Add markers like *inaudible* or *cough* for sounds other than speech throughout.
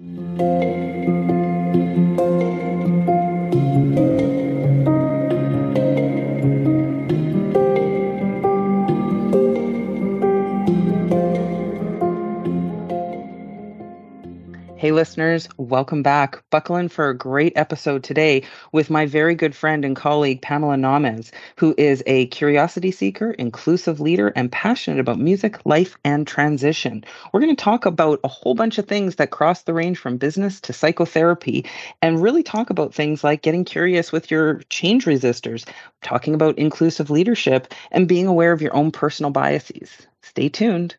Hey, listeners, welcome back. Buckle in for a great episode today with my very good friend and colleague, Pamela Naumes, who is a curiosity seeker, inclusive leader, and passionate about music, life, and transition. We're going to talk about a whole bunch of things that cross the range from business to psychotherapy and really talk about things like getting curious with your change resistors, talking about inclusive leadership, and being aware of your own personal biases. Stay tuned.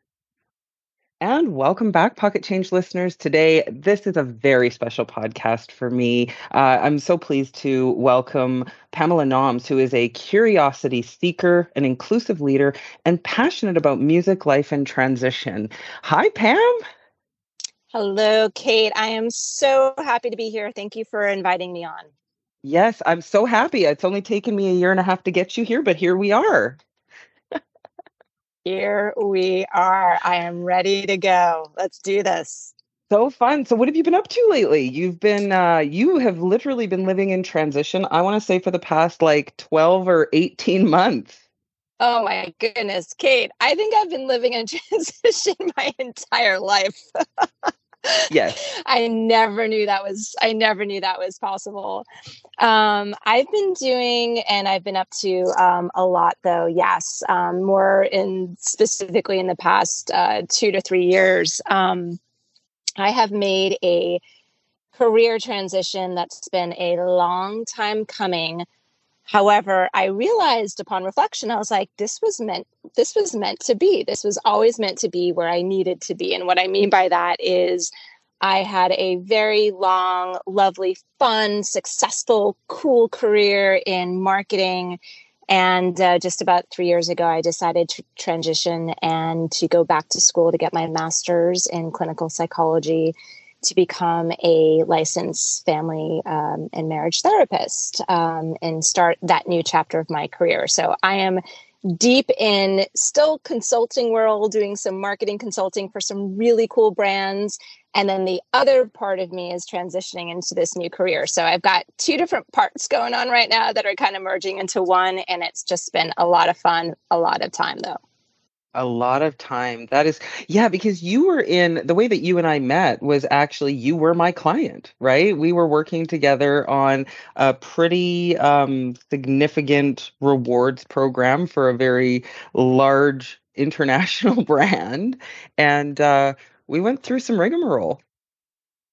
And welcome back, Pocket Change listeners. Today, this is a very special podcast for me. Uh, I'm so pleased to welcome Pamela Naumes, who is a curiosity seeker, an inclusive leader, and passionate about music, life, and transition. Hi, Pam. Hello, Kait. I am so happy to be here. Thank you for inviting me on. Yes, I'm so happy. It's only taken me a year and a half to get you here, but here we are. Here we are. I am ready to go. Let's do this. So fun. So what have you been up to lately? You've been uh you have literally been living in transition. I want to say for the past like 12 or 18 months. Oh my goodness, Kait. I think I've been living in *laughs* transition my entire life. *laughs* yes. *laughs* I never knew that was I never knew that was possible. Um, I've been doing and I've been up to um, a lot though. Yes, um, more in specifically in the past uh, two to three years. Um, I have made a career transition that's been a long time coming. However, I realized upon reflection, I was like, this was meant, this was meant to be. This was always meant to be where I needed to be. And what I mean by that is I had a very long, lovely, fun, successful, cool career in marketing. And uh, just about three years ago, I decided to transition and to go back to school to get my master's in clinical psychology to become a licensed family um, and marriage therapist um, and start that new chapter of my career. So I am deep in still consulting world, doing some marketing consulting for some really cool brands. And then the other part of me is transitioning into this new career. So I've got two different parts going on right now that are kind of merging into one. And it's just been a lot of fun, a lot of time though. A lot of time. That is, yeah, because you were in the way that you and I met was actually you were my client, right? We were working together on a pretty um, significant rewards program for a very large *laughs* international brand. And uh, we went through some rigmarole.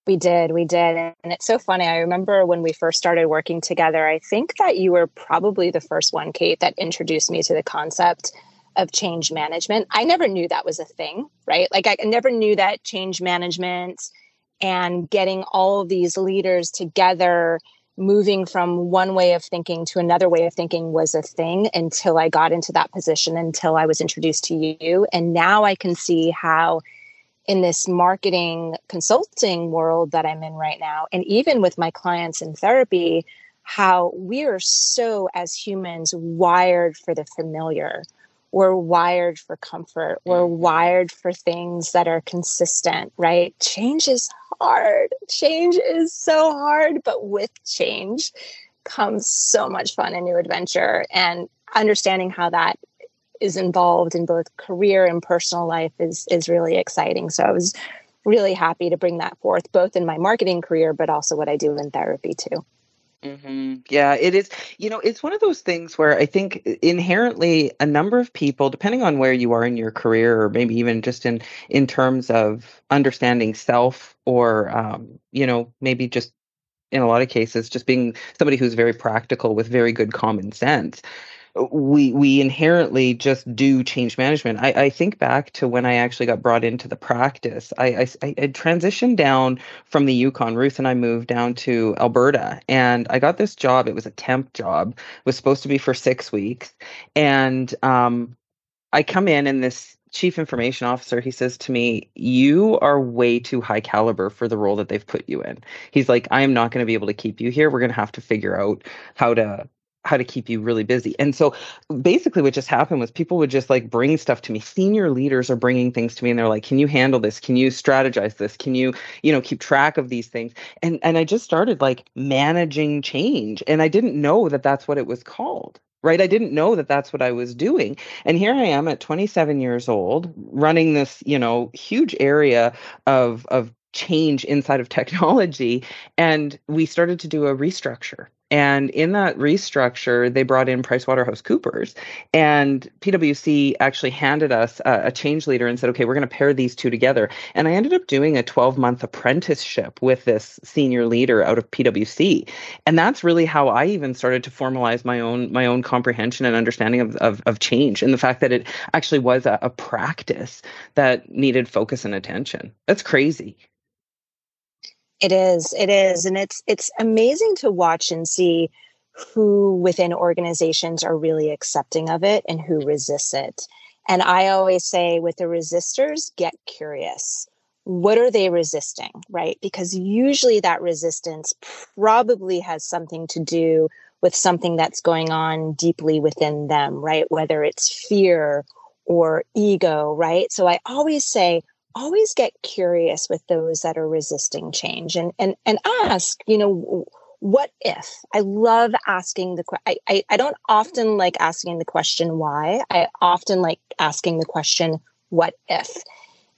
We did, we did. And it's so funny. I remember when we first started working together, I think that you were probably the first one, Kait, that introduced me to the concept of change management. I never knew that was a thing, right? Like I never knew that change management and getting all these leaders together moving from one way of thinking to another way of thinking was a thing until I got into that position until I was introduced to you and now I can see how in this marketing consulting world that I'm in right now and even with my clients in therapy how we are so as humans wired for the familiar we're wired for comfort. We're mm-hmm. wired for things that are consistent, right? Change is hard. Change is so hard, but with change comes so much fun and new adventure. And understanding how that is involved in both career and personal life is is really exciting. So I was really happy to bring that forth both in my marketing career but also what I do in therapy too. Hmm Yeah, it is. You know, it's one of those things where I think inherently a number of people, depending on where you are in your career, or maybe even just in in terms of understanding self, or um, you know, maybe just in a lot of cases, just being somebody who's very practical with very good common sense we we inherently just do change management. I, I think back to when I actually got brought into the practice. I, I, I transitioned down from the Yukon. Ruth and I moved down to Alberta, and I got this job. It was a temp job. It was supposed to be for six weeks, and um, I come in, and this chief information officer he says to me you are way too high caliber for the role that they've put you in he's like i am not going to be able to keep you here we're going to have to figure out how to how to keep you really busy. And so basically what just happened was people would just like bring stuff to me. Senior leaders are bringing things to me and they're like, "Can you handle this? Can you strategize this? Can you, you know, keep track of these things?" And and I just started like managing change and I didn't know that that's what it was called. Right? I didn't know that that's what I was doing. And here I am at 27 years old running this, you know, huge area of of change inside of *laughs* technology and we started to do a restructure and in that restructure, they brought in PricewaterhouseCoopers, and PwC actually handed us a, a change leader and said, "Okay, we're going to pair these two together." And I ended up doing a 12-month apprenticeship with this senior leader out of PwC, and that's really how I even started to formalize my own my own comprehension and understanding of of, of change, and the fact that it actually was a, a practice that needed focus and attention. That's crazy. It is. It is. And it's it's amazing to watch and see who within organizations are really accepting of it and who resists it. And I always say with the resistors, get curious. What are they resisting, right? Because usually that resistance probably has something to do with something that's going on deeply within them, right? Whether it's fear or ego, right? So I always say, always get curious with those that are resisting change and and and ask you know what if? I love asking the I, I i don't often like asking the question why? I often like asking the question what if?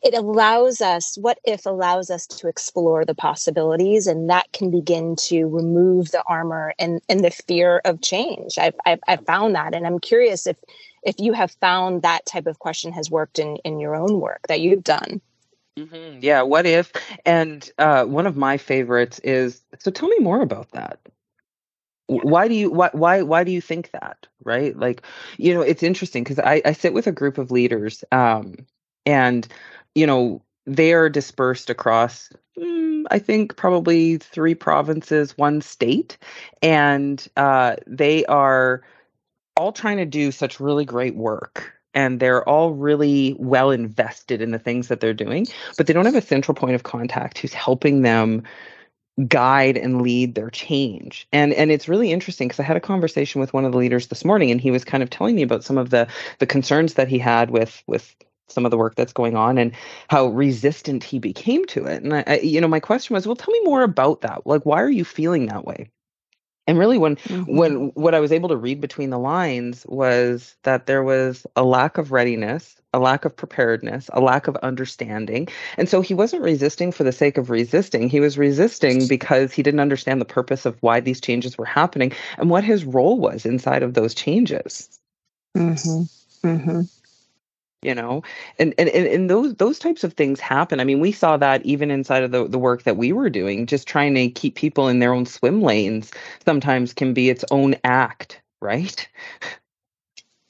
It allows us what if allows us to explore the possibilities and that can begin to remove the armor and and the fear of change. I've i've, I've found that and i'm curious if if you have found that type of question has worked in in your own work that you've done Mm-hmm. Yeah, what if? And uh, one of my favorites is so tell me more about that. Why do you why why why do you think that? Right? Like, you know, it's interesting because I, I sit with a group of leaders, um, and you know, they are dispersed across mm, I think probably three provinces, one state, and uh, they are all trying to do such really great work and they're all really well invested in the things that they're doing, but they don't have a central point of contact who's helping them guide and lead their change. And and it's really interesting because I had a conversation with one of the leaders this morning and he was kind of telling me about some of the the concerns that he had with with some of the work that's going on and how resistant he became to it. And I, I you know my question was, well tell me more about that. Like why are you feeling that way? And really when mm-hmm. when what i was able to read between the lines was that there was a lack of readiness a lack of preparedness a lack of understanding. And so he wasn't resisting for the sake of resisting. He was resisting because he didn't understand the purpose of why these changes were happening and what his role was inside of those changes. Mm-hmm. Mm-hmm you know? And, and and those those types of things happen. I mean we saw that even inside of the, the work that we were doing just trying to keep people in their own swim lanes sometimes can be its own act right?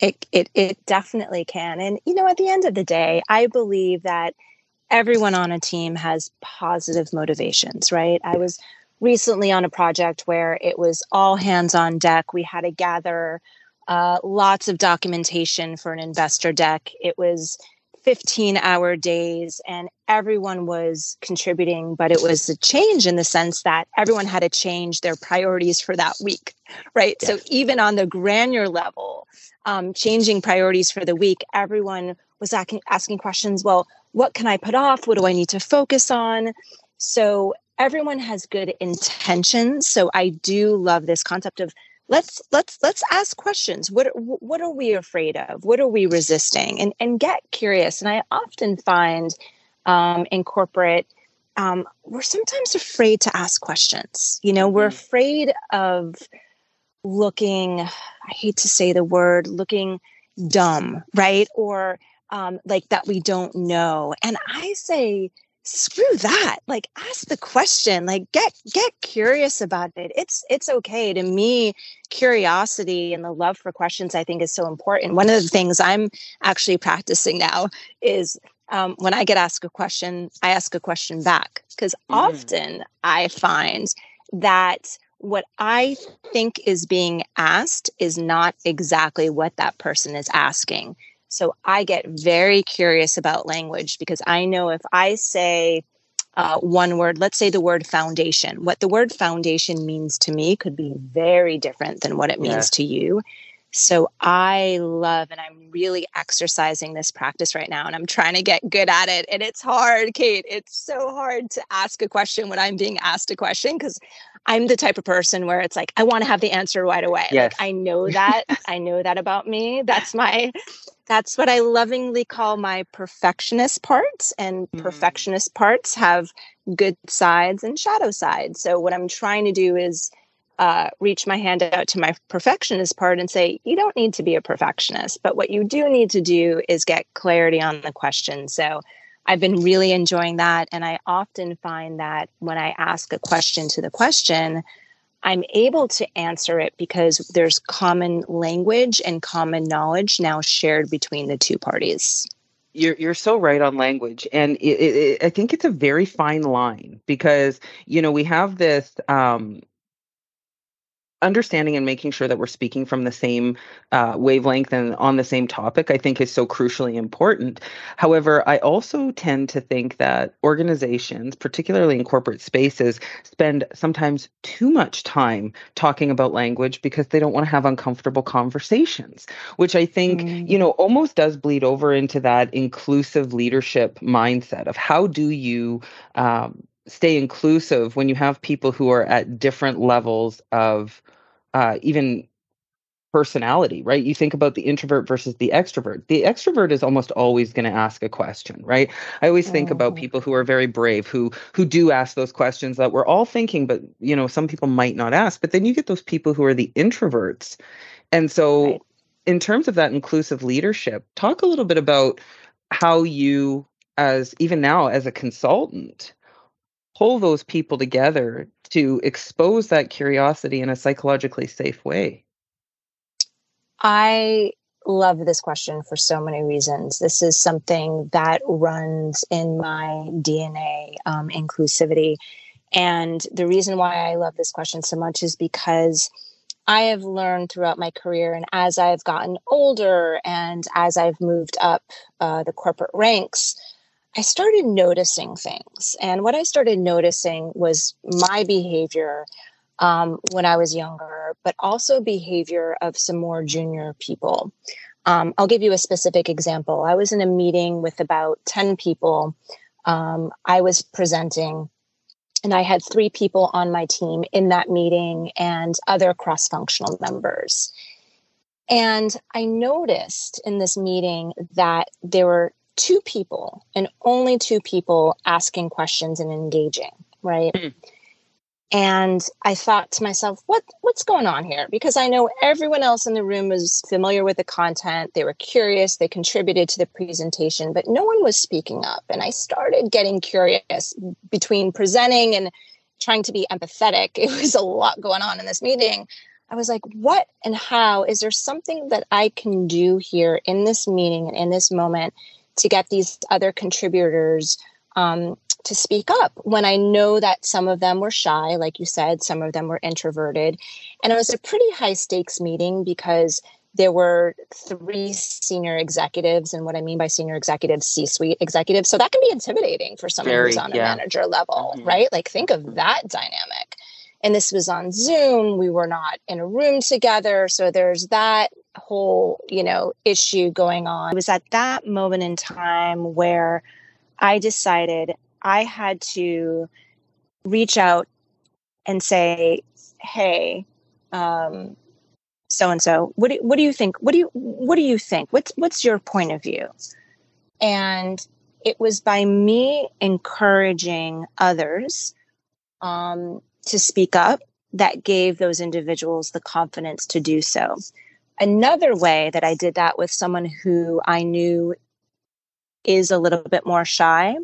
It it it definitely can. And you know at the end of the day i believe that everyone on a team has positive motivations right? I was recently on a project where it was all hands on deck. We had to gather uh, lots of documentation for an investor deck. It was 15 hour days and everyone was contributing, but it was a change in the sense that everyone had to change their priorities for that week, right? Yes. So even on the granular level, um, changing priorities for the week, everyone was asking, asking questions. Well, what can I put off? What do I need to focus on? So everyone has good intentions. So I do love this concept of let's let's let's ask questions. What what are we afraid of? What are we resisting? And and get curious. And i often find um, in corporate um, we're sometimes afraid to ask questions. You know we're mm-hmm. afraid of looking i hate to say the word looking dumb right? Or um, like that we don't know. And i say screw that like ask the question like get get curious about it. It's it's okay to me curiosity and the love for questions i think is so important. One of the things i'm actually practicing now is um, when i get asked a question i ask a question back because mm. often i find that what i think is being asked is not exactly what that person is asking so I get very curious about language because I know if I say, uh, one word, let's say the word foundation. What the word foundation means to me could be very different than what it means yeah. to you. So I love and I'm really exercising this practice right now and I'm trying to get good at it. And it's hard, Kait. It's so hard to ask a question when I'm being asked a question because I'm the type of person where it's like I want to have the answer right away. Yes. Like I know *laughs* that. I know that about me. That's my that's what I lovingly call my perfectionist parts and mm-hmm. perfectionist parts have good sides and shadow sides. So what I'm trying to do is uh, reach my hand out to my perfectionist part and say, you don't need to be a perfectionist, but what you do need to do is get clarity on the question. So I've been really enjoying that. And I often find that when I ask a question to the question, I'm able to answer it because there's common language and common knowledge now shared between the two parties. You're you're so right on language, and it, it, I think it's a very fine line because you know we have this um, understanding and making sure that we're speaking from the same uh, wavelength and on the same topic, I think is so crucially important. However, I also tend to think that organizations, particularly in corporate spaces, spend sometimes too much time talking about language because they don't want to have uncomfortable conversations, which I think, mm. you know, almost does bleed over into that inclusive leadership mindset of how do you um, stay inclusive when you have people who are at different levels of uh, even personality, right? You think about the introvert versus the extrovert. The extrovert is almost always going to ask a question, right? I always think about mm-hmm. people who are very brave, who who do ask those questions that we're all thinking, but you know, some people might not ask. But then you get those people who are the introverts. And so right. in terms of that inclusive leadership, talk a little bit about how you as even now as a consultant pull those people together to expose that curiosity in a psychologically safe way? I love this question for so many reasons. This is something that runs in my DNA, um, inclusivity. And the reason why I love this question so much is because I have learned throughout my career, and as I've gotten older and as I've moved up uh, the corporate ranks, I started noticing things. And what I started noticing was my behavior um, when I was younger, but also behavior of some more junior people. Um, I'll give you a specific example. I was in a meeting with about 10 people. Um, I was presenting, and I had three people on my team in that meeting and other cross functional members. And I noticed in this meeting that there were two people and only two people asking questions and engaging, right? Mm. And I thought to myself, what what's going on here? Because I know everyone else in the room was familiar with the content, they were curious, they contributed to the presentation, but no one was speaking up. And I started getting curious between presenting and trying to be empathetic. *laughs* It was a lot going on in this meeting. I was like, what and how? Is there something that I can do here in this meeting and in this moment to get these other contributors um, to speak up when I know that some of them were shy, like you said, some of them were introverted. And it was a pretty high stakes meeting because there were three senior executives. And what I mean by senior executives, C suite executives. So that can be intimidating for someone Very, who's on yeah. a manager level, mm-hmm. right? Like think of that dynamic. And this was on Zoom. We were not in a room together. So there's that whole, you know, issue going on. It was at that moment in time where I decided I had to reach out and say, "Hey, um, so and so, what do what do you think? What do you what do you think? What's what's your point of view?" And it was by me encouraging others um, to speak up that gave those individuals the confidence to do so. Another way that I did that with someone who I knew is a little bit more shy,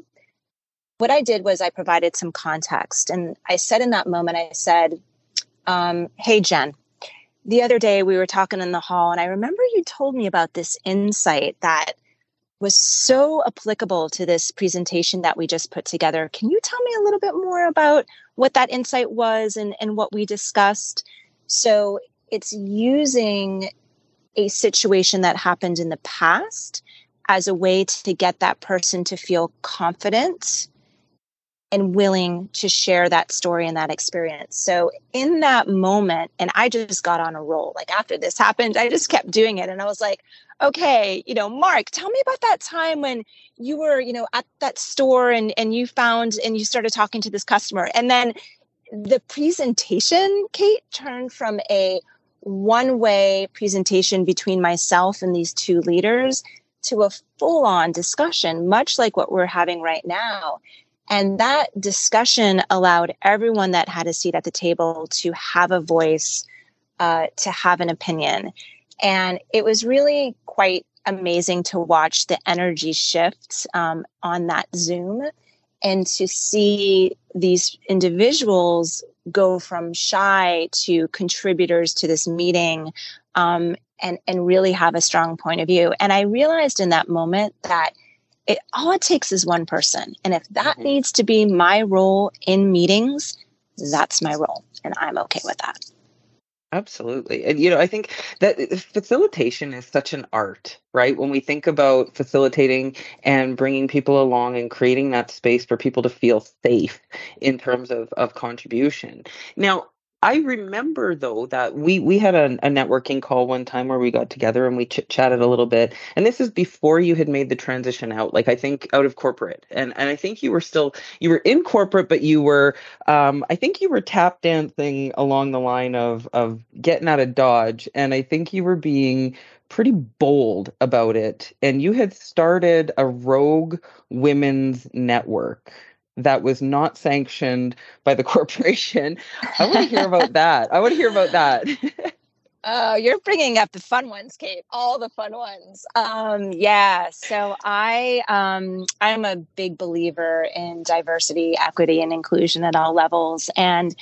what I did was I provided some context. And I said in that moment, I said, um, Hey, Jen, the other day we were talking in the hall, and I remember you told me about this insight that was so applicable to this presentation that we just put together. Can you tell me a little bit more about what that insight was and, and what we discussed? So it's using a situation that happened in the past as a way to get that person to feel confident and willing to share that story and that experience. So in that moment, and I just got on a roll. Like after this happened, I just kept doing it. And I was like, okay, you know, Mark, tell me about that time when you were, you know, at that store and and you found and you started talking to this customer. And then the presentation, Kait, turned from a one-way presentation between myself and these two leaders to a full-on discussion, much like what we're having right now. And that discussion allowed everyone that had a seat at the table to have a voice, uh, to have an opinion. And it was really quite amazing to watch the energy shift um, on that Zoom and to see these individuals go from shy to contributors to this meeting um, and, and really have a strong point of view. And I realized in that moment that it all it takes is one person. And if that mm-hmm. needs to be my role in meetings, that's my role. And I'm okay with that. Absolutely. And, you know, I think that uh, facilitation is such an art, right? When we think about facilitating and bringing people along and creating that space for people to feel safe in terms of, of contribution. Now, I remember though that we we had a, a networking call one time where we got together and we chit chatted a little bit. And this is before you had made the transition out, like I think out of corporate. And and I think you were still you were in corporate, but you were um, I think you were tap dancing along the line of of getting out of Dodge. And I think you were being pretty bold about it. And you had started a rogue women's network that was not sanctioned by the *laughs* corporation. I want to hear about that. I want to hear about that. *laughs* Oh, you're bringing up the fun ones, Kait. All the fun ones. Um, yeah. So I, um, I'm a big believer in diversity, equity, and inclusion at all levels. And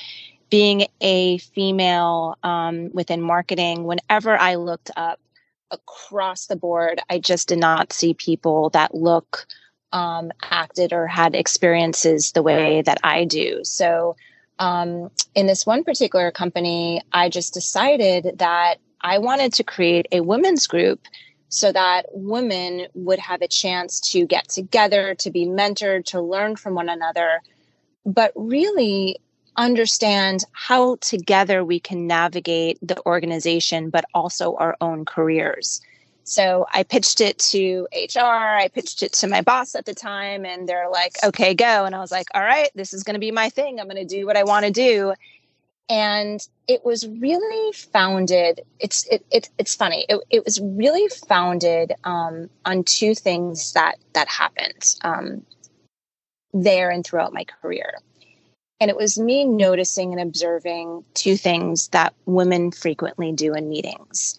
being a female um, within marketing, whenever I looked up across the board, I just did not see people that look um, acted or had experiences the way that I do. So, um, in this one particular company, I just decided that I wanted to create a women's group so that women would have a chance to get together, to be mentored, to learn from one another, but really understand how together we can navigate the organization, but also our own careers. So I pitched it to HR, I pitched it to my boss at the time, and they're like, okay, go. And I was like, all right, this is going to be my thing. I'm going to do what I want to do. And it was really founded. It's it, it it's funny. It, it was really founded um, on two things that that happened um, there and throughout my career. And it was me noticing and observing two things that women frequently do in meetings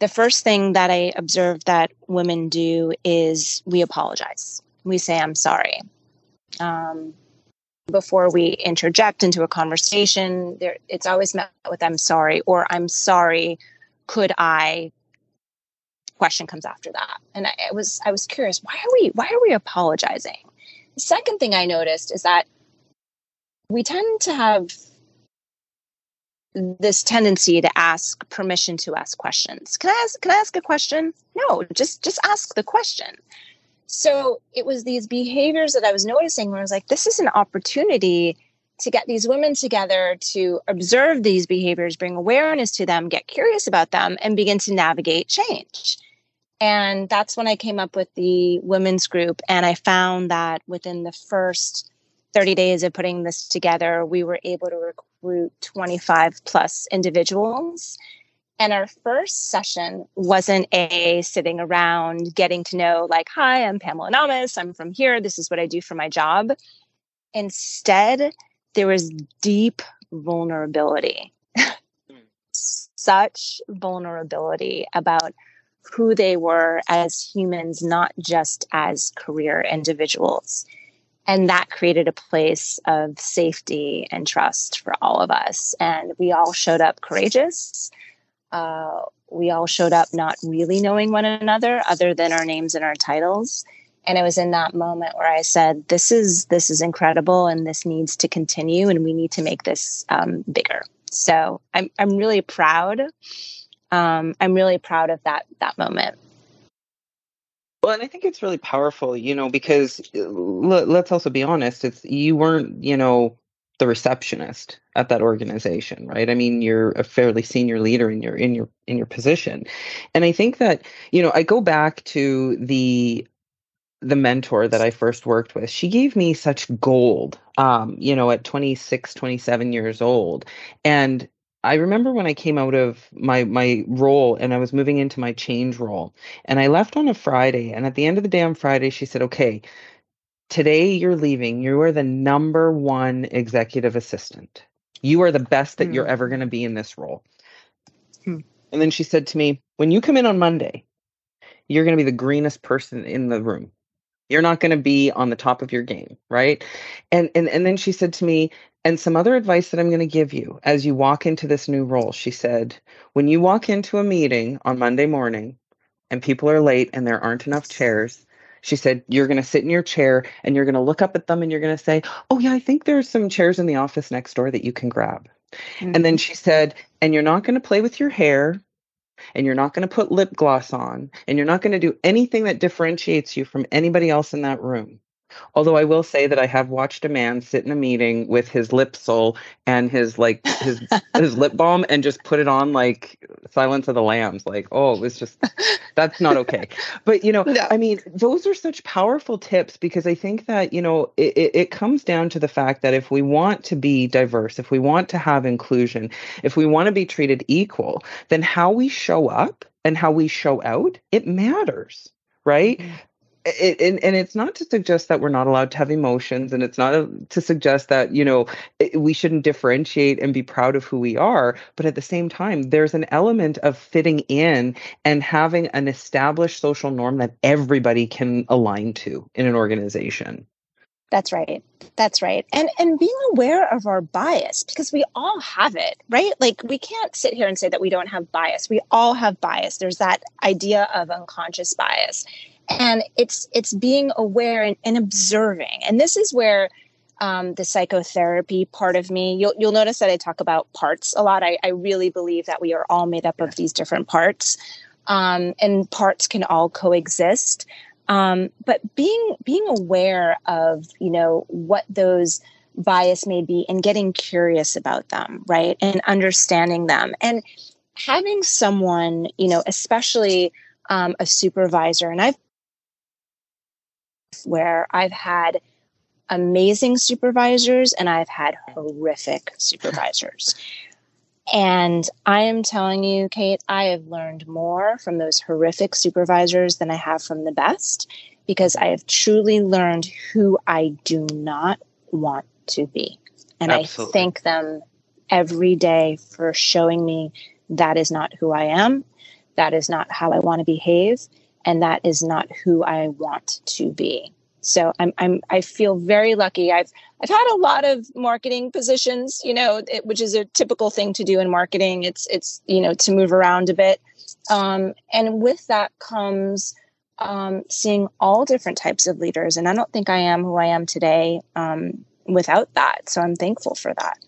the first thing that I observe that women do is we apologize. We say, I'm sorry. Um, before we interject into a conversation, there, it's always met with, I'm sorry, or I'm sorry, could I? Question comes after that. And I, I was, I was curious, why are we, why are we apologizing? The second thing I noticed is that we tend to have this tendency to ask permission to ask questions. Can I ask can I ask a question? No, just just ask the question. So it was these behaviors that I was noticing where I was like, this is an opportunity to get these women together to observe these behaviors, bring awareness to them, get curious about them, and begin to navigate change. And that's when I came up with the women's group. And I found that within the first 30 days of putting this together, we were able to recruit 25 plus individuals. And our first session wasn't a sitting around getting to know, like, hi, I'm Pamela Naumes. I'm from here. This is what I do for my job. Instead, there was deep vulnerability, hmm. such vulnerability about who they were as humans, not just as career individuals and that created a place of safety and trust for all of us. And we all showed up courageous. Uh, we all showed up not really knowing one another other than our names and our titles. And it was in that moment where i said this is this is incredible and this needs to continue and we need to make this um, bigger. So i'm, I'm really proud. Um, i'm really proud of that that moment Well, and I think it's really powerful, you know, because uh, let's also be honest, it's you weren't, you know, the receptionist at that organization, right? I mean, you're a fairly senior leader in your in your in your position. And I think that, you know, I go back to the the mentor that I first worked with, she gave me such gold, um, you know, at 26, 27 years old. And I remember when I came out of my my role and I was moving into my change role and I left on a Friday and at the end of the day on Friday she said, "Okay, today you're leaving. You are the number 1 executive assistant. You are the best that mm. you're ever going to be in this role." Hmm. And then she said to me, "When you come in on Monday, you're going to be the greenest person in the room. You're not going to be on the top of your game, right?" And and and then she said to me, and some other advice that I'm going to give you as you walk into this new role, she said, when you walk into a meeting on Monday morning and people are late and there aren't enough chairs, she said, you're going to sit in your chair and you're going to look up at them and you're going to say, Oh, yeah, I think there's some chairs in the office next door that you can grab. Mm-hmm. And then mm-hmm. she said, And you're not going to play with your hair and you're not going to put lip gloss on and you're not going to do anything that differentiates you from anybody else in that room. Although I will say that I have watched a man sit in a meeting with his Lip-Sul and his like his *laughs* his lip balm and just put it on like Silence of the Lambs. Like, oh, it was just that's not okay. But you know, *laughs* no. I mean, those are such powerful tips because I think that you know it, it, it comes down to the fact that if we want to be diverse, if we want to have inclusion, if we want to be treated equal, then how we show up and how we show out it matters right? Mm-hmm. It, and, and it's not to suggest that we're not allowed to have emotions and it's not a, to suggest that you know we shouldn't differentiate and be proud of who we are but at the same time there's an element of fitting in and having an established social norm that everybody can align to in an organization. That's right. That's right. And and being aware of our bias because we all have it right? Like we can't sit here and say that we don't have bias. We all have bias. There's that idea of unconscious bias and it's it's being aware and, and observing. And this is where um, the psychotherapy part of me you'll, you'll notice that i talk about parts a lot. I, I really believe that we are all made up of these different parts. Um, and parts can all coexist. Um, but being being aware of you know what those bias may be and getting curious about them right? And understanding them. And having someone you know especially um, a supervisor and i've where I've had amazing supervisors and I've had horrific supervisors. And I am telling you, Kait, I have learned more from those horrific supervisors than I have from the best because I have truly learned who I do not want to be. And Absolutely. I thank them every day for showing me that is not who I am. That is not how I want to behave and that is not who I want to be. So I'm I'm I feel very lucky. I've I've had a lot of marketing positions, you know, it, which is a typical thing to do in marketing. It's it's you know to move around a bit, um, and with that comes um, seeing all different types of leaders. And I don't think I am who I am today um, without that. So I'm thankful for that.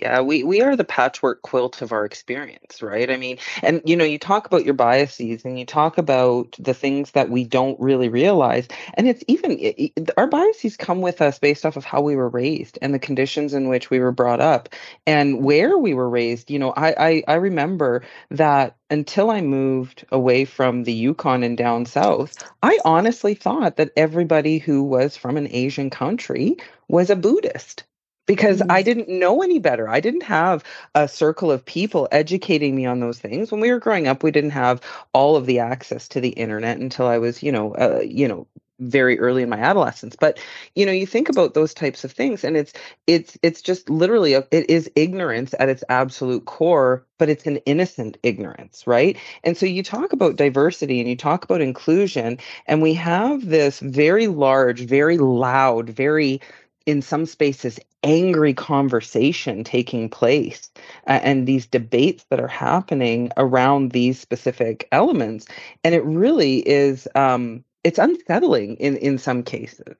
Yeah, we we are the patchwork quilt of our experience, right? I mean, and you know, you talk about your biases and you talk about the things that we don't really realize, and it's even it, our biases come with us based off of how we were raised and the conditions in which we were brought up and where we were raised. You know, I I, I remember that until I moved away from the Yukon and down south, I honestly thought that everybody who was from an Asian country was a Buddhist because mm-hmm. I didn't know any better. I didn't have a circle of people educating me on those things. When we were growing up, we didn't have all of the access to the internet until I was, you know, uh, you know, very early in my adolescence but you know you think about those types of things and it's it's it's just literally a, it is ignorance at its absolute core but it's an innocent ignorance right and so you talk about diversity and you talk about inclusion and we have this very large very loud very in some spaces angry conversation taking place uh, and these debates that are happening around these specific elements. And it really is um, it's unsettling in in some cases.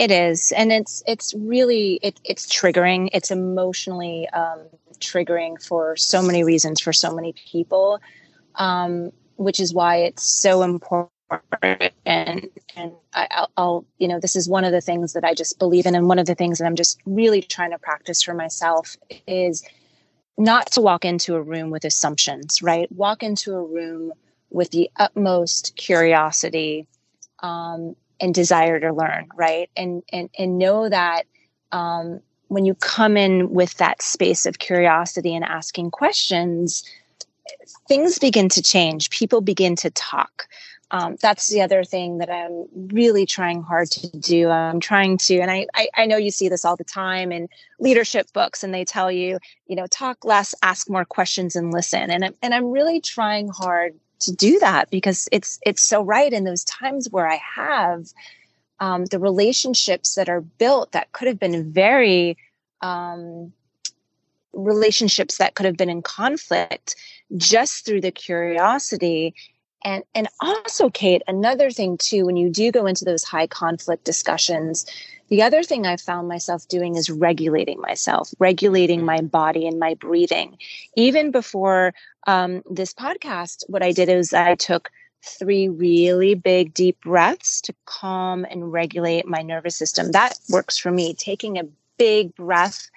It is and it's it's really it, it's triggering. It's emotionally um, triggering for so many reasons for so many people um, which is why it's so important and and I, will you know this is one of the things that I just believe in, and one of the things that I'm just really trying to practice for myself is not to walk into a room with assumptions, right? Walk into a room with the utmost curiosity um, and desire to learn, right? And and and know that um, when you come in with that space of curiosity and asking questions, things begin to change. People begin to talk um, that's the other thing that I'm really trying hard to do. I'm trying to, and I, I, I know you see this all the time in leadership books, and they tell you, you know, talk less, ask more questions, and listen. And I'm, and I'm really trying hard to do that because it's it's so right in those times where I have um, the relationships that are built that could have been very um, relationships that could have been in conflict just through the curiosity and and also kait another thing too when you do go into those high conflict discussions the other thing i've found myself doing is regulating myself regulating my body and my breathing. Even before um, this podcast what i did is i took three really big deep breaths to calm and regulate my nervous system. That works for me taking a big breath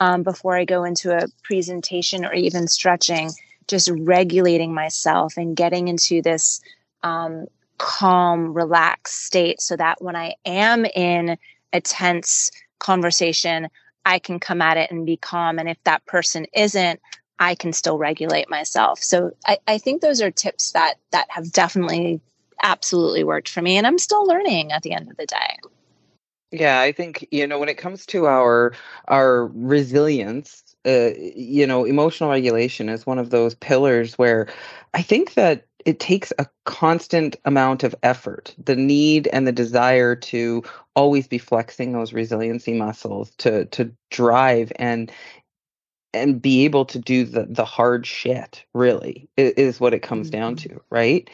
um, before i go into a presentation or even stretching just regulating myself and getting into this um, calm, relaxed state so that when I am in a tense conversation, I can come at it and be calm. And if that person isn't, I can still regulate myself. So I, I think those are tips that that have definitely absolutely worked for me. And I'm still learning at the end of the day. Yeah, I think, you know, when it comes to our our resilience, uh, you know, emotional regulation is one of those pillars where I think that it takes a constant amount of effort, the need and the desire to always be flexing those resiliency muscles to to drive and and be able to do the the hard shit really is, is what it comes mm-hmm. down to, right?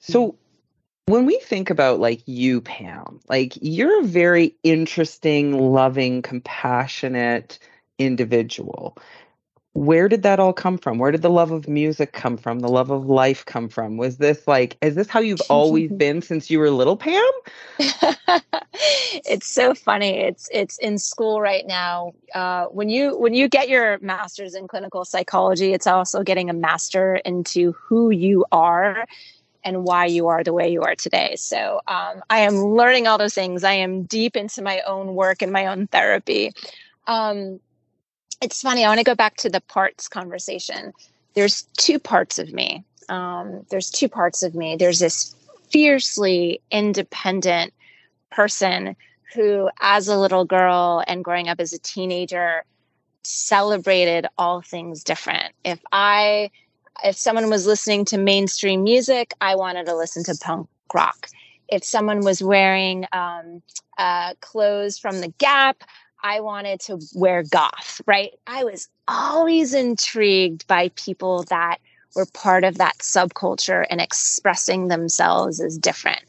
So mm-hmm. when we think about like you pam like you're a very interesting loving compassionate individual. Where did that all come from? Where did the love of music come from? The love of life come from? Was this like, is this how you've always *laughs* been since you were little, Pam? it's so funny. It's it's in school right now. Uh, when you when you get your master's in clinical psychology, it's also getting a master into who you are and why you are the way you are today. So um, I am learning all those things. I am deep into my own work and my own therapy. Um, it's funny. I want to go back to the parts conversation. There's two parts of me. Um, there's two parts of me. There's this fiercely independent person who, as a little girl and growing up as a teenager, celebrated all things different. If I, if someone was listening to mainstream music, I wanted to listen to punk rock. If someone was wearing um, uh, clothes from the Gap, I wanted to wear goth, right? I was always intrigued by people that were part of that subculture and expressing themselves as different.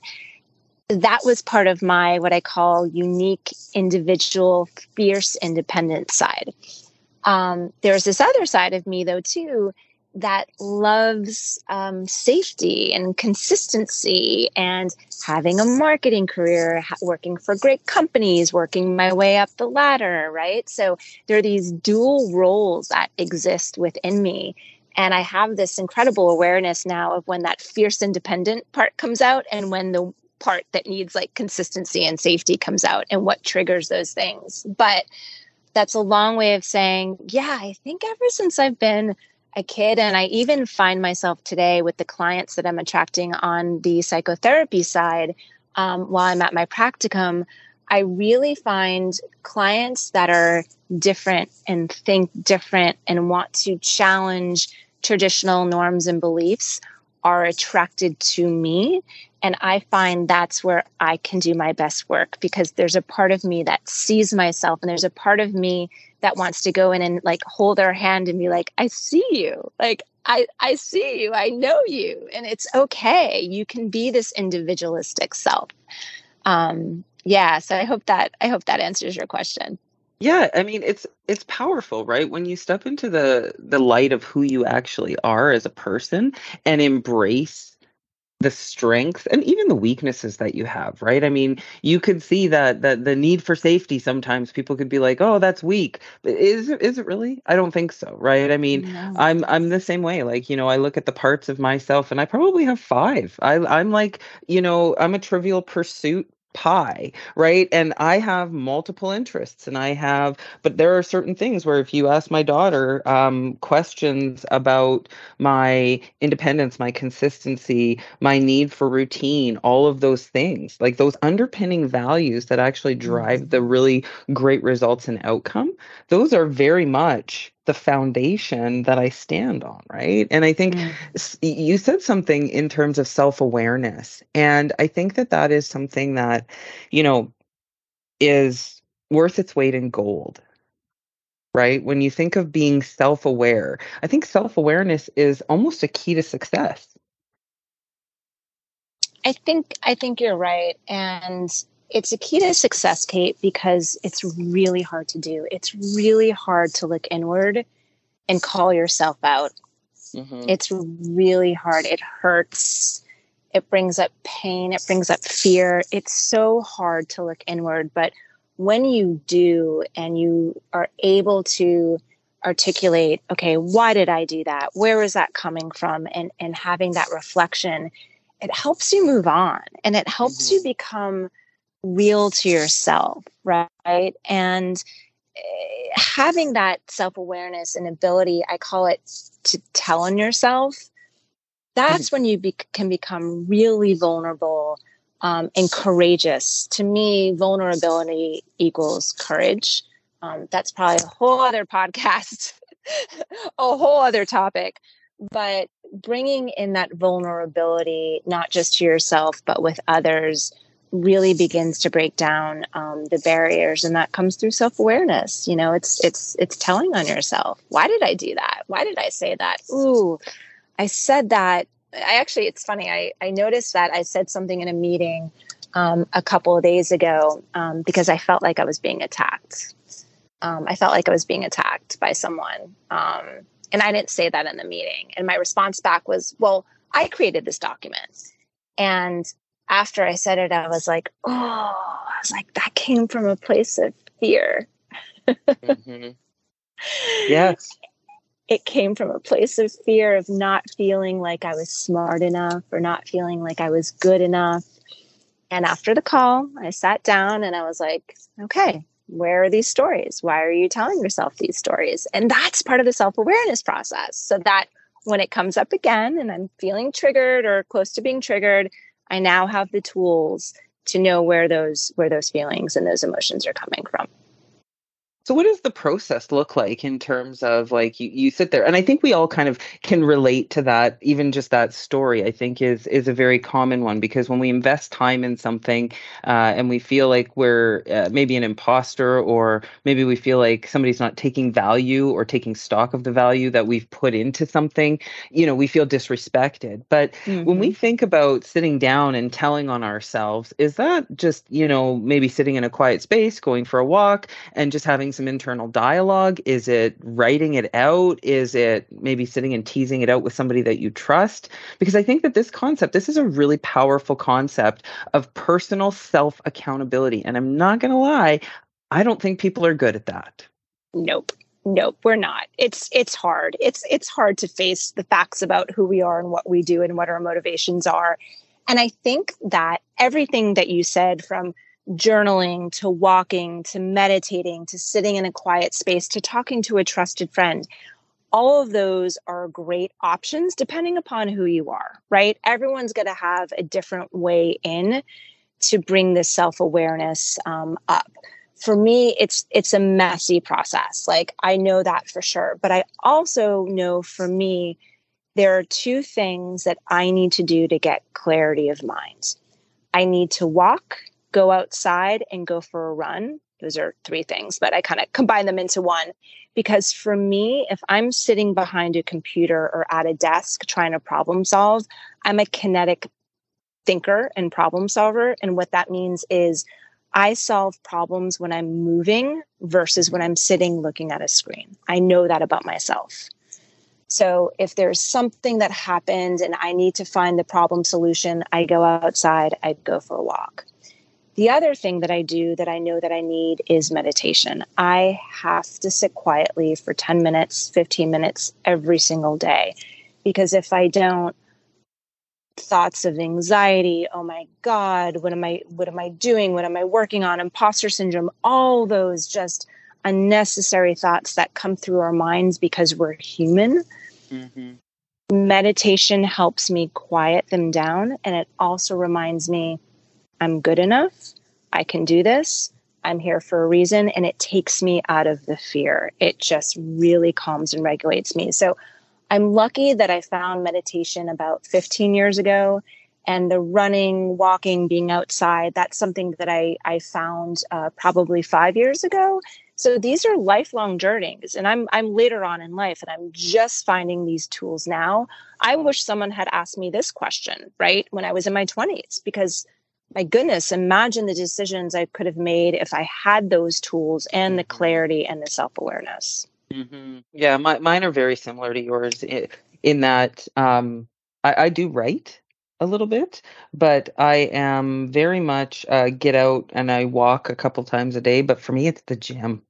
That was part of my what I call unique, individual, fierce, independent side. Um, there's this other side of me, though, too, that loves um, safety and consistency and having a marketing career, ha- working for great companies, working my way up the ladder, right? So there are these dual roles that exist within me. And I have this incredible awareness now of when that fierce independent part comes out and when the part that needs like consistency and safety comes out and what triggers those things. But that's a long way of saying, yeah, I think ever since I've been a kid and i even find myself today with the clients that i'm attracting on the psychotherapy side um, while i'm at my practicum i really find clients that are different and think different and want to challenge traditional norms and beliefs are attracted to me and i find that's where i can do my best work because there's a part of me that sees myself and there's a part of me that wants to go in and like hold our hand and be like i see you. Like i i see you. I know you. And it's okay. You can be this individualistic self. Um yeah so i hope that i hope that answers your question Yeah, I mean it's it's powerful, right? When you step into the the light of who you actually are as a person and embrace the strengths and even the weaknesses that you have right? I mean you could see that that the need for safety sometimes people could be like oh that's weak. But is it is it really? I don't think so right? I mean no. i'm i'm the same way like you know i look at the parts of myself and i probably have five. I i'm like you know i'm a trivial pursuit pie, right? And I have multiple interests and I have, but there are certain things where if you ask my daughter um, questions about my independence, my consistency, my need for routine, all of those things, like those underpinning values that actually drive the mm-hmm. really great results and outcome, those are very much the foundation that I stand on, right? And I think mm. you said something in terms of self awareness. And I think that that is something that, you know, is worth its weight in gold, right? When you think of being self aware, I think self awareness is almost a key to success. I think I think you're right and it's a key to success, Kait, because it's really hard to do. It's really hard to look inward and call yourself out. Mm-hmm. It's really hard. It hurts. It brings up pain. It brings up fear. It's so hard to look inward. But when you do and you are able to articulate, okay, why did I do that? Where is that coming from? And, and having that reflection, it helps you move on and it helps mm-hmm. you become real to yourself, right? And eh, having that self awareness and ability, I call it to tell on yourself, that's mm-hmm. when you be- can become really vulnerable um, and courageous. To me, vulnerability equals courage. Um, that's probably a whole other podcast, *laughs* a whole other topic. But bringing in that vulnerability, not just to yourself, but with others, really begins to break down um, the barriers and that comes through self-awareness. You know it's it's it's telling on yourself why did i do that? Why did i say that? Ooh i said that. I actually it's funny i i noticed that i said something in a meeting um, a couple of days ago um, because i felt like i was being attacked. Um, i felt like i was being attacked by someone um, and i didn't say that in the meeting. And my response back was well i created this document and after I said it, I was like, oh, I was like, that came from a place of fear. mm-hmm. Yes. It came from a place of fear of not feeling like I was smart enough or not feeling like I was good enough. And after the call, I sat down and I was like, okay, where are these stories? Why are you telling yourself these stories? And that's part of the self awareness process. So that when it comes up again and I'm feeling triggered or close to being triggered, I now have the tools to know where those where those feelings and those emotions are coming from. So what does the process look like in terms of like you, you sit there and I think we all kind of can relate to that even just that story I think is is a very common one because when we invest time in something uh, and we feel like we're uh, maybe an imposter or maybe we feel like somebody's not taking value or taking stock of the value that we've put into something you know we feel disrespected but mm-hmm. when we mm-hmm. think about sitting down and telling on ourselves is that just you know maybe sitting in a quiet space going for a walk and just having some internal dialogue? Is it writing it out? Is it maybe sitting and teasing it out with somebody that you trust? Because I think that this concept, this is a really powerful concept of personal self accountability. And I'm not going to lie, I don't think people are good at that. Nope nope we're not it's it's hard it's it's hard to face the facts about who we are and what we do and what our motivations are and i think that everything that you said from journaling to walking to meditating to sitting in a quiet space to talking to a trusted friend. All of those are great options depending upon who you are right? Everyone's going to have a different way in to bring this self-awareness um, up. For me it's it's a messy process. Like i know that for sure but i also know for me there are two things that i need to do to get clarity of mind. I need to walk go outside and go for a run. Those are three things, but I kind of combine them into one. Because for me, if I'm sitting behind a computer or at a desk trying to problem solve, I'm a kinetic thinker and problem solver. And what that means is I solve problems when I'm moving versus when I'm sitting looking at a screen. I know that about myself. So if there's something that happened and I need to find the problem solution, I go outside, I go for a walk. The other thing that I do that I know that I need is meditation. I have to sit quietly for 10 minutes, 15 minutes every single day. Because if I don't, thoughts of anxiety, oh my God, what am I what am I doing? What am I working on? Imposter syndrome, all those just unnecessary thoughts that come through our minds because we're human. Mm-hmm. Meditation helps me quiet them down and it also reminds me I'm good enough. I can do this. I'm here for a reason. And it takes me out of the fear. It just really calms and regulates me. So I'm lucky that I found meditation about 15 years ago. And the running, walking, being outside, that's something that I, I found uh, probably five years ago. So these are lifelong journeys. And I'm, I'm later on in life and I'm just finding these tools now. I wish someone had asked me this question, right? When I was in my 20s, because my goodness, imagine the decisions I could have made if I had those tools and the mm-hmm. clarity and the self awareness. Mm-hmm. Yeah, my, mine are very similar to yours in, in that um, I, I, do write a little bit, but I am very much uh, get out and I walk a couple times a day. But for me, it's the gym.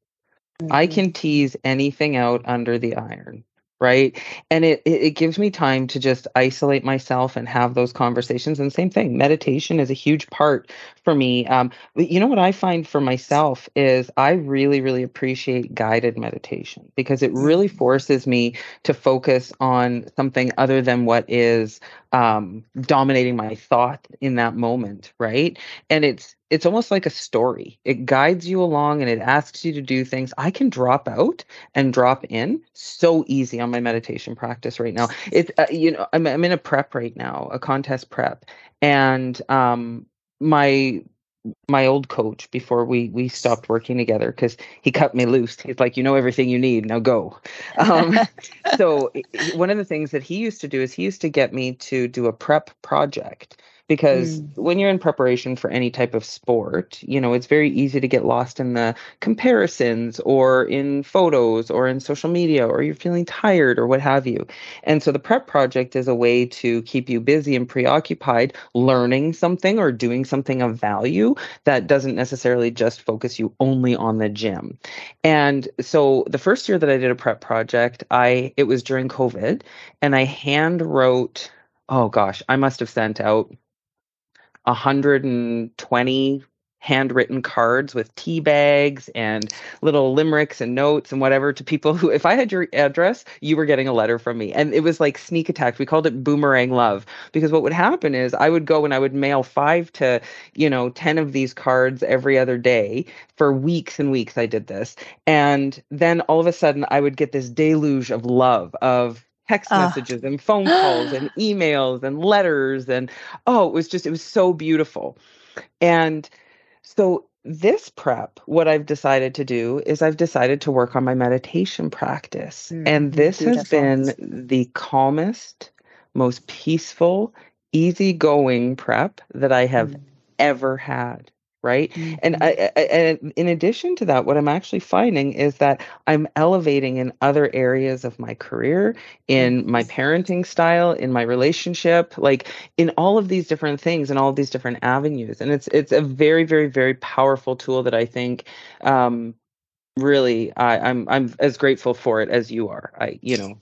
Mm-hmm. I can tease anything out under the iron right? And it, it gives me time to just isolate myself and have those conversations. And same thing meditation is a huge part for me. Um, but you know what i find for myself is i really really appreciate guided meditation because it really mm. forces me to focus on something other than what is um, dominating my thought in that moment right? And it's it's almost like a story. It guides you along and it asks you to do things. I can drop out and drop in so easy on my meditation practice right now. It's uh, you know I'm I'm in a prep right now, a contest prep, and um my my old coach before we we stopped working together because he cut me loose. He's like, you know everything you need, now go. *laughs* Um, so one of the things that he used to do is he used to get me to do a prep project because mm. when you're in preparation for any type of sport, you know, it's very easy to get lost in the comparisons or in photos or in social media or you're feeling tired or what have you. And so the prep project is a way to keep you busy and preoccupied learning something or doing something of value that doesn't necessarily just focus you only on the gym. And so the first year that I did a prep project, I it was during COVID and I hand wrote oh gosh, I must have sent out 120 handwritten cards with tea bags and little limericks and notes and whatever to people who if I had your address, you were getting a letter from me. And it was like sneak attack. We called it boomerang love because what would happen is I would go and I would mail 5 to, you know, 10 of these cards every other day for weeks and weeks I did this. And then all of a sudden I would get this deluge of love of text uh. messages and phone calls and *gasps* emails and letters and oh it was just it was so beautiful and so this prep what i've decided to do is i've decided to work on my meditation practice mm, and this has been the calmest most peaceful easygoing prep that i have mm. ever had right? Mm-hmm. and I, I, and in addition to that what i'm actually finding is that i'm elevating in other areas of my career in my parenting style in my relationship like in all of these different things and all of these different avenues. And it's it's a very very very powerful tool that i think um really I, i'm i'm as grateful for it as you are. I you know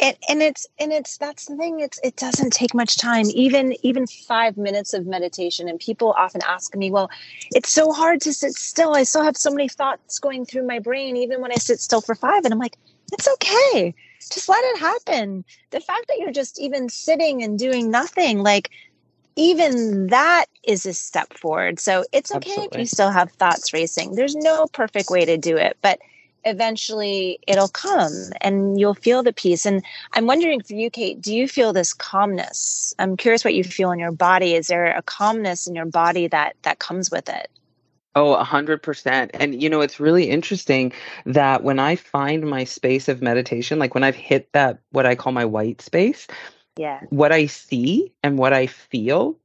and, and it's and it's that's the thing it's it doesn't take much time even even five minutes of meditation and people often ask me well it's so hard to sit still i still have so many thoughts going through my brain even when i sit still for five and i'm like it's okay just let it happen the fact that you're just even sitting and doing nothing like even that is a step forward so it's okay Absolutely. if you still have thoughts racing there's no perfect way to do it but eventually it'll come and you'll feel the peace. And I'm wondering for you, Kait, do you feel this calmness? I'm curious what you feel in your body. Is there a calmness in your body that that comes with it? Oh, a hundred percent. And you know, it's really interesting that when I find my space of meditation, like when I've hit that what I call my white space, yeah, what I see and what I feel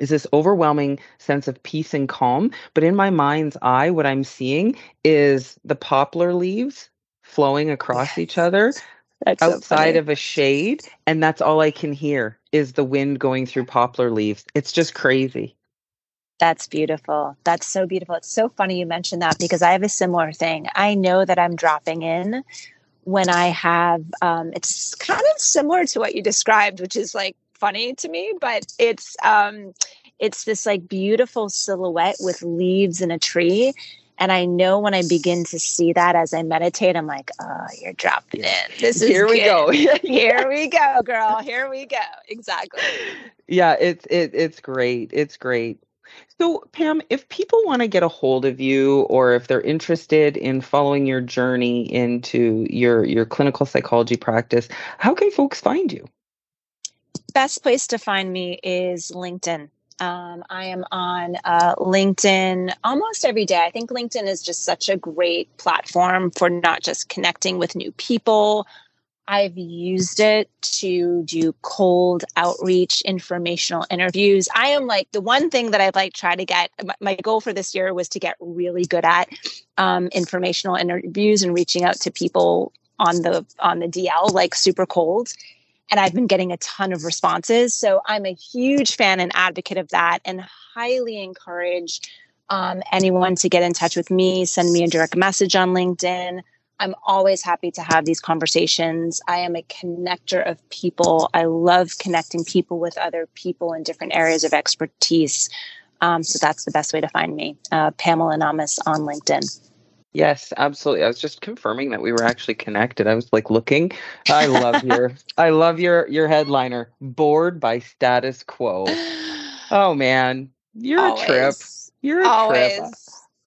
is this overwhelming sense of peace and calm. But in my mind's eye, what I'm seeing is the poplar leaves flowing across yes. each other that's outside so of a shade. And that's all I can hear is the wind going through poplar leaves. It's just crazy. That's beautiful. That's so beautiful. It's so funny you mentioned that because I have a similar thing. I know that I'm dropping in when I have, um, it's kind of similar to what you described, which is like funny to me, but it's, um, it's this like beautiful silhouette with leaves in a tree and I know when I begin to see that as I meditate, I'm like, oh, you're dropping in. This is here we go. *laughs* *laughs* here we go, girl. Here we go. Exactly. Yeah, it's it, it's great. It's great. So, Pam, if people want to get a hold of you or if they're interested in following your journey into your your clinical psychology practice, how can folks find you? Best place to find me is LinkedIn. Um, I am on uh, LinkedIn almost every day. I think LinkedIn is just such a great platform for not just connecting with new people. I've used it to do cold outreach, informational interviews. I am like the one thing that I'd like try to get. My goal for this year was to get really good at um, informational interviews and reaching out to people on the on the DL like super cold and I've been getting a ton of responses. So I'm a huge fan and advocate of that and highly encourage um, anyone to get in touch with me, send me a direct message on LinkedIn. I'm always happy to have these conversations. I am a connector of people. I love connecting people with other people in different areas of expertise. Um, so that's the best way to find me, uh, Pamela Naumes on LinkedIn. Yes, absolutely. I was just confirming that we were actually connected. I was like looking. I love your *laughs* I love your your headliner. Bored by status quo. Oh man. You're Always. a trip. You're a Always. trip.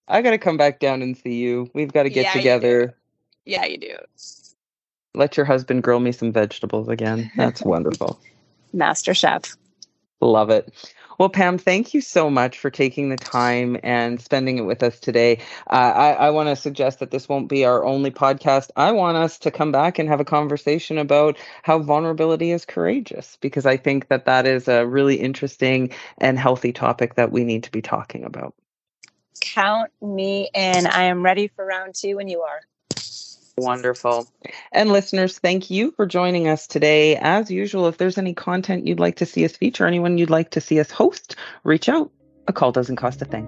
I gotta come back down and see you. We've got to get yeah, together. You yeah, you do. Let your husband grill me some vegetables again. That's wonderful. *laughs* Master chef. Love it. Well, Pam, thank you so much for taking the time and spending it with us today. Uh, I, I want to suggest that this won't be our only podcast. I want us to come back and have a conversation about how vulnerability is courageous, because I think that that is a really interesting and healthy topic that we need to be talking about. Count me in. I am ready for round two when you are. Wonderful. And listeners, thank you for joining us today. As usual, if there's any content you'd like to see us feature, anyone you'd like to see us host, reach out. A call doesn't cost a thing.